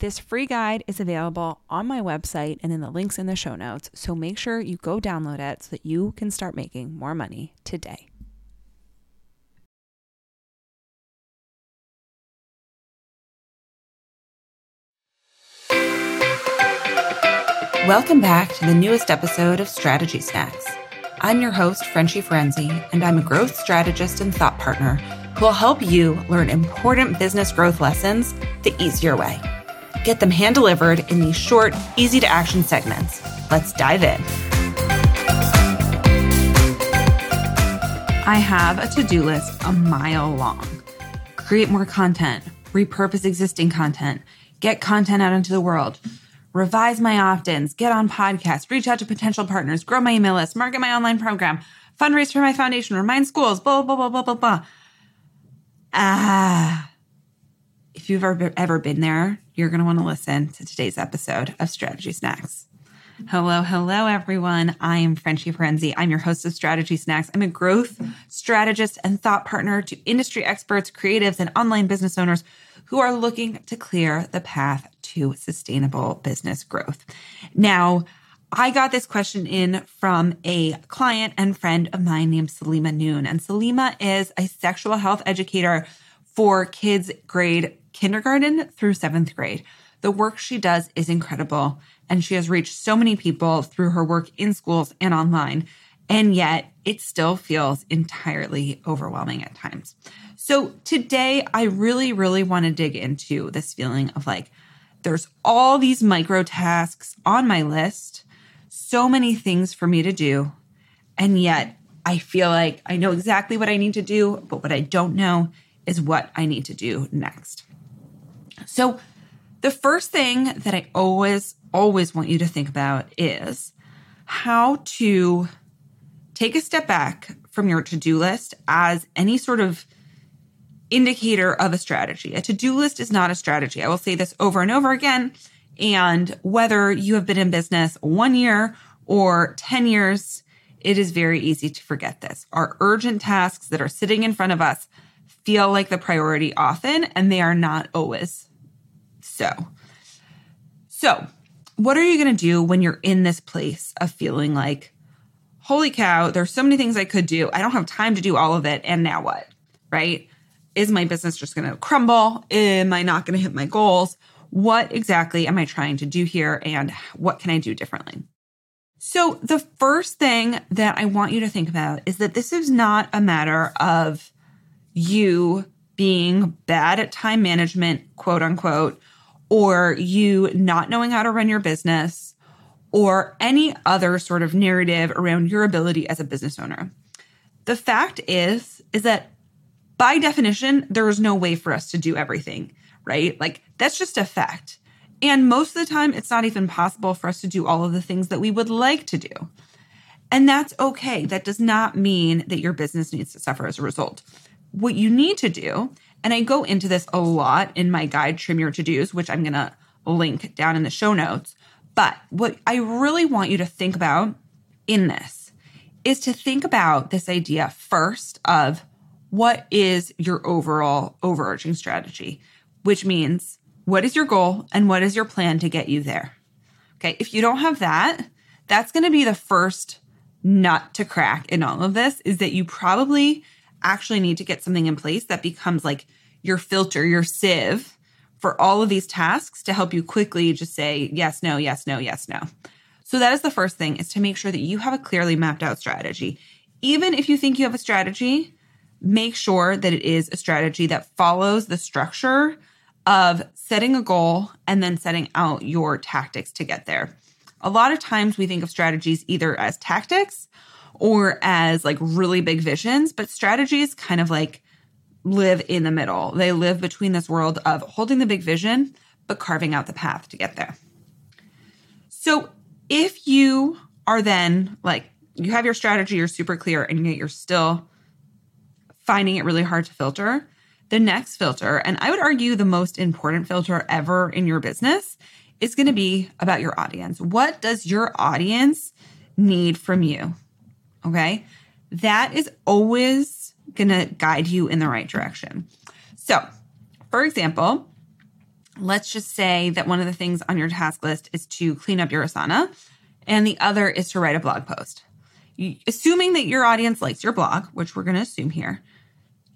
This free guide is available on my website and in the links in the show notes, so make sure you go download it so that you can start making more money today. Welcome back to the newest episode of Strategy Snacks. I'm your host, Frenchie Ferenczi, and I'm a growth strategist and thought partner who will help you learn important business growth lessons the easier way. Get them hand delivered in these short, easy to action segments. Let's dive in. I have a to do list a mile long. Create more content, repurpose existing content, get content out into the world, revise my opt ins, get on podcasts, reach out to potential partners, grow my email list, market my online program, fundraise for my foundation, remind schools, blah, blah, blah, blah, blah, blah. Ah, if you've ever, ever been there, you're going to want to listen to today's episode of Strategy Snacks. Hello, hello, everyone. I am Frenchie Ferenczi. I'm your host of Strategy Snacks. I'm a growth strategist and thought partner to industry experts, creatives, and online business owners who are looking to clear the path to sustainable business growth. Now, I got this question in from a client and friend of mine named Saleema Noon. And Saleema is a sexual health educator for kids grade kindergarten through seventh grade. The work she does is incredible, and she has reached so many people through her work in schools and online. And yet, it still feels entirely overwhelming at times. So, today, I really, really want to dig into this feeling of like, there's all these micro tasks on my list, so many things for me to do. And yet, I feel like I know exactly what I need to do, but what I don't know is what I need to do next. So, the first thing that I always, always want you to think about is how to take a step back from your to do list as any sort of indicator of a strategy. A to do list is not a strategy. I will say this over and over again. And whether you have been in business one year or 10 years, it is very easy to forget this. Our urgent tasks that are sitting in front of us feel like the priority often, and they are not always so. So, what are you going to do when you're in this place of feeling like, holy cow, there's so many things I could do. I don't have time to do all of it. And now what? Right? Is my business just going to crumble? Am I not going to hit my goals? What exactly am I trying to do here? And what can I do differently? So, the first thing that I want you to think about is that this is not a matter of you being bad at time management, quote unquote, or you not knowing how to run your business, or any other sort of narrative around your ability as a business owner. The fact is, is that by definition, there is no way for us to do everything, right? Like that's just a fact. And most of the time, it's not even possible for us to do all of the things that we would like to do. And that's okay. That does not mean that your business needs to suffer as a result. What you need to do and I go into this a lot in my guide, Trim Your To Dos, which I'm going to link down in the show notes. But what I really want you to think about in this is to think about this idea first of what is your overall overarching strategy, which means what is your goal and what is your plan to get you there? Okay. If you don't have that, that's going to be the first nut to crack in all of this is that you probably actually need to get something in place that becomes like your filter, your sieve for all of these tasks to help you quickly just say yes, no, yes, no, yes, no. So that is the first thing is to make sure that you have a clearly mapped out strategy. Even if you think you have a strategy, make sure that it is a strategy that follows the structure of setting a goal and then setting out your tactics to get there. A lot of times we think of strategies either as tactics or as like really big visions, but strategies kind of like live in the middle. They live between this world of holding the big vision, but carving out the path to get there. So if you are then like you have your strategy, you're super clear, and yet you're still finding it really hard to filter, the next filter, and I would argue the most important filter ever in your business, is going to be about your audience. What does your audience need from you? Okay. That is always going to guide you in the right direction. So, for example, let's just say that one of the things on your task list is to clean up your Asana and the other is to write a blog post. Assuming that your audience likes your blog, which we're going to assume here,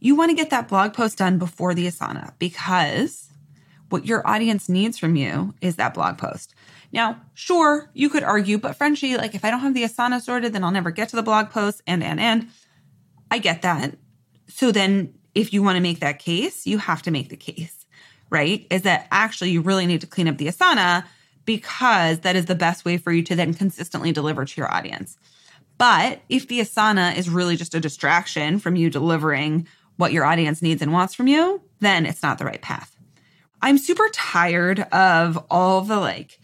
you want to get that blog post done before the Asana because what your audience needs from you is that blog post. Now, sure, you could argue, but Frenchie, like if I don't have the Asana sorted, then I'll never get to the blog post and, and, and. I get that. So then if you want to make that case, you have to make the case, right? Is that actually you really need to clean up the Asana because that is the best way for you to then consistently deliver to your audience. But if the Asana is really just a distraction from you delivering what your audience needs and wants from you, then it's not the right path. I'm super tired of all the like,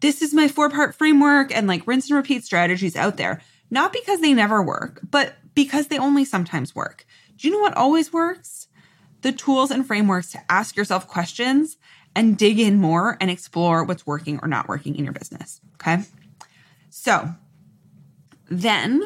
this is my four part framework and like rinse and repeat strategies out there. Not because they never work, but because they only sometimes work. Do you know what always works? The tools and frameworks to ask yourself questions and dig in more and explore what's working or not working in your business. Okay. So then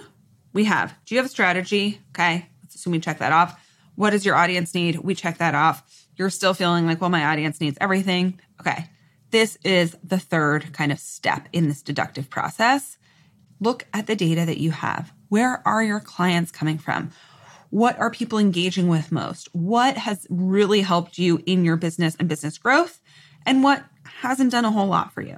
we have do you have a strategy? Okay. Let's assume we check that off. What does your audience need? We check that off. You're still feeling like, well, my audience needs everything. Okay. This is the third kind of step in this deductive process. Look at the data that you have. Where are your clients coming from? What are people engaging with most? What has really helped you in your business and business growth? And what hasn't done a whole lot for you?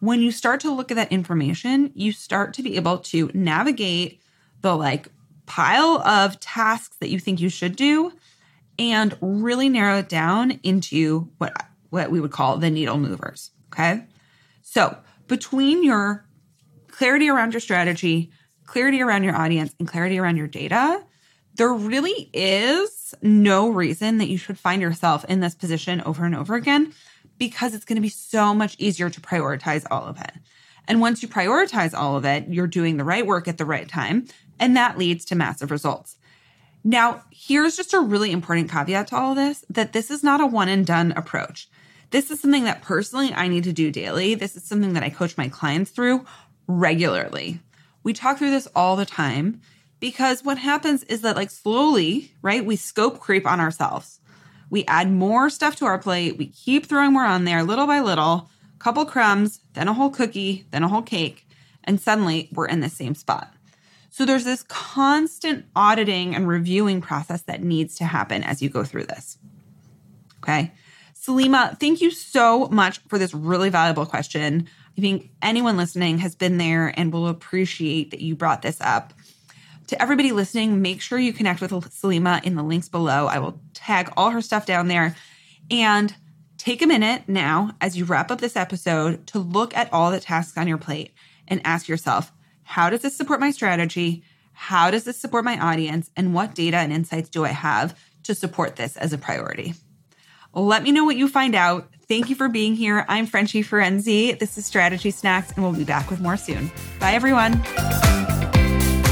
When you start to look at that information, you start to be able to navigate the like pile of tasks that you think you should do and really narrow it down into what what we would call the needle movers, okay? So, between your clarity around your strategy, clarity around your audience, and clarity around your data, there really is no reason that you should find yourself in this position over and over again because it's going to be so much easier to prioritize all of it. And once you prioritize all of it, you're doing the right work at the right time, and that leads to massive results. Now, here's just a really important caveat to all of this that this is not a one and done approach. This is something that personally I need to do daily. This is something that I coach my clients through regularly. We talk through this all the time because what happens is that, like, slowly, right, we scope creep on ourselves. We add more stuff to our plate. We keep throwing more on there little by little, a couple crumbs, then a whole cookie, then a whole cake, and suddenly we're in the same spot. So there's this constant auditing and reviewing process that needs to happen as you go through this. Okay. Saleema, thank you so much for this really valuable question. I think anyone listening has been there and will appreciate that you brought this up. To everybody listening, make sure you connect with Saleema in the links below. I will tag all her stuff down there. And take a minute now as you wrap up this episode to look at all the tasks on your plate and ask yourself, how does this support my strategy? How does this support my audience? And what data and insights do I have to support this as a priority? Let me know what you find out. Thank you for being here. I'm Frenchie Ferenczi. This is Strategy Snacks, and we'll be back with more soon. Bye, everyone.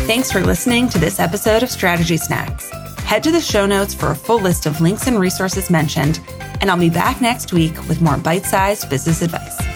Thanks for listening to this episode of Strategy Snacks. Head to the show notes for a full list of links and resources mentioned, and I'll be back next week with more bite sized business advice.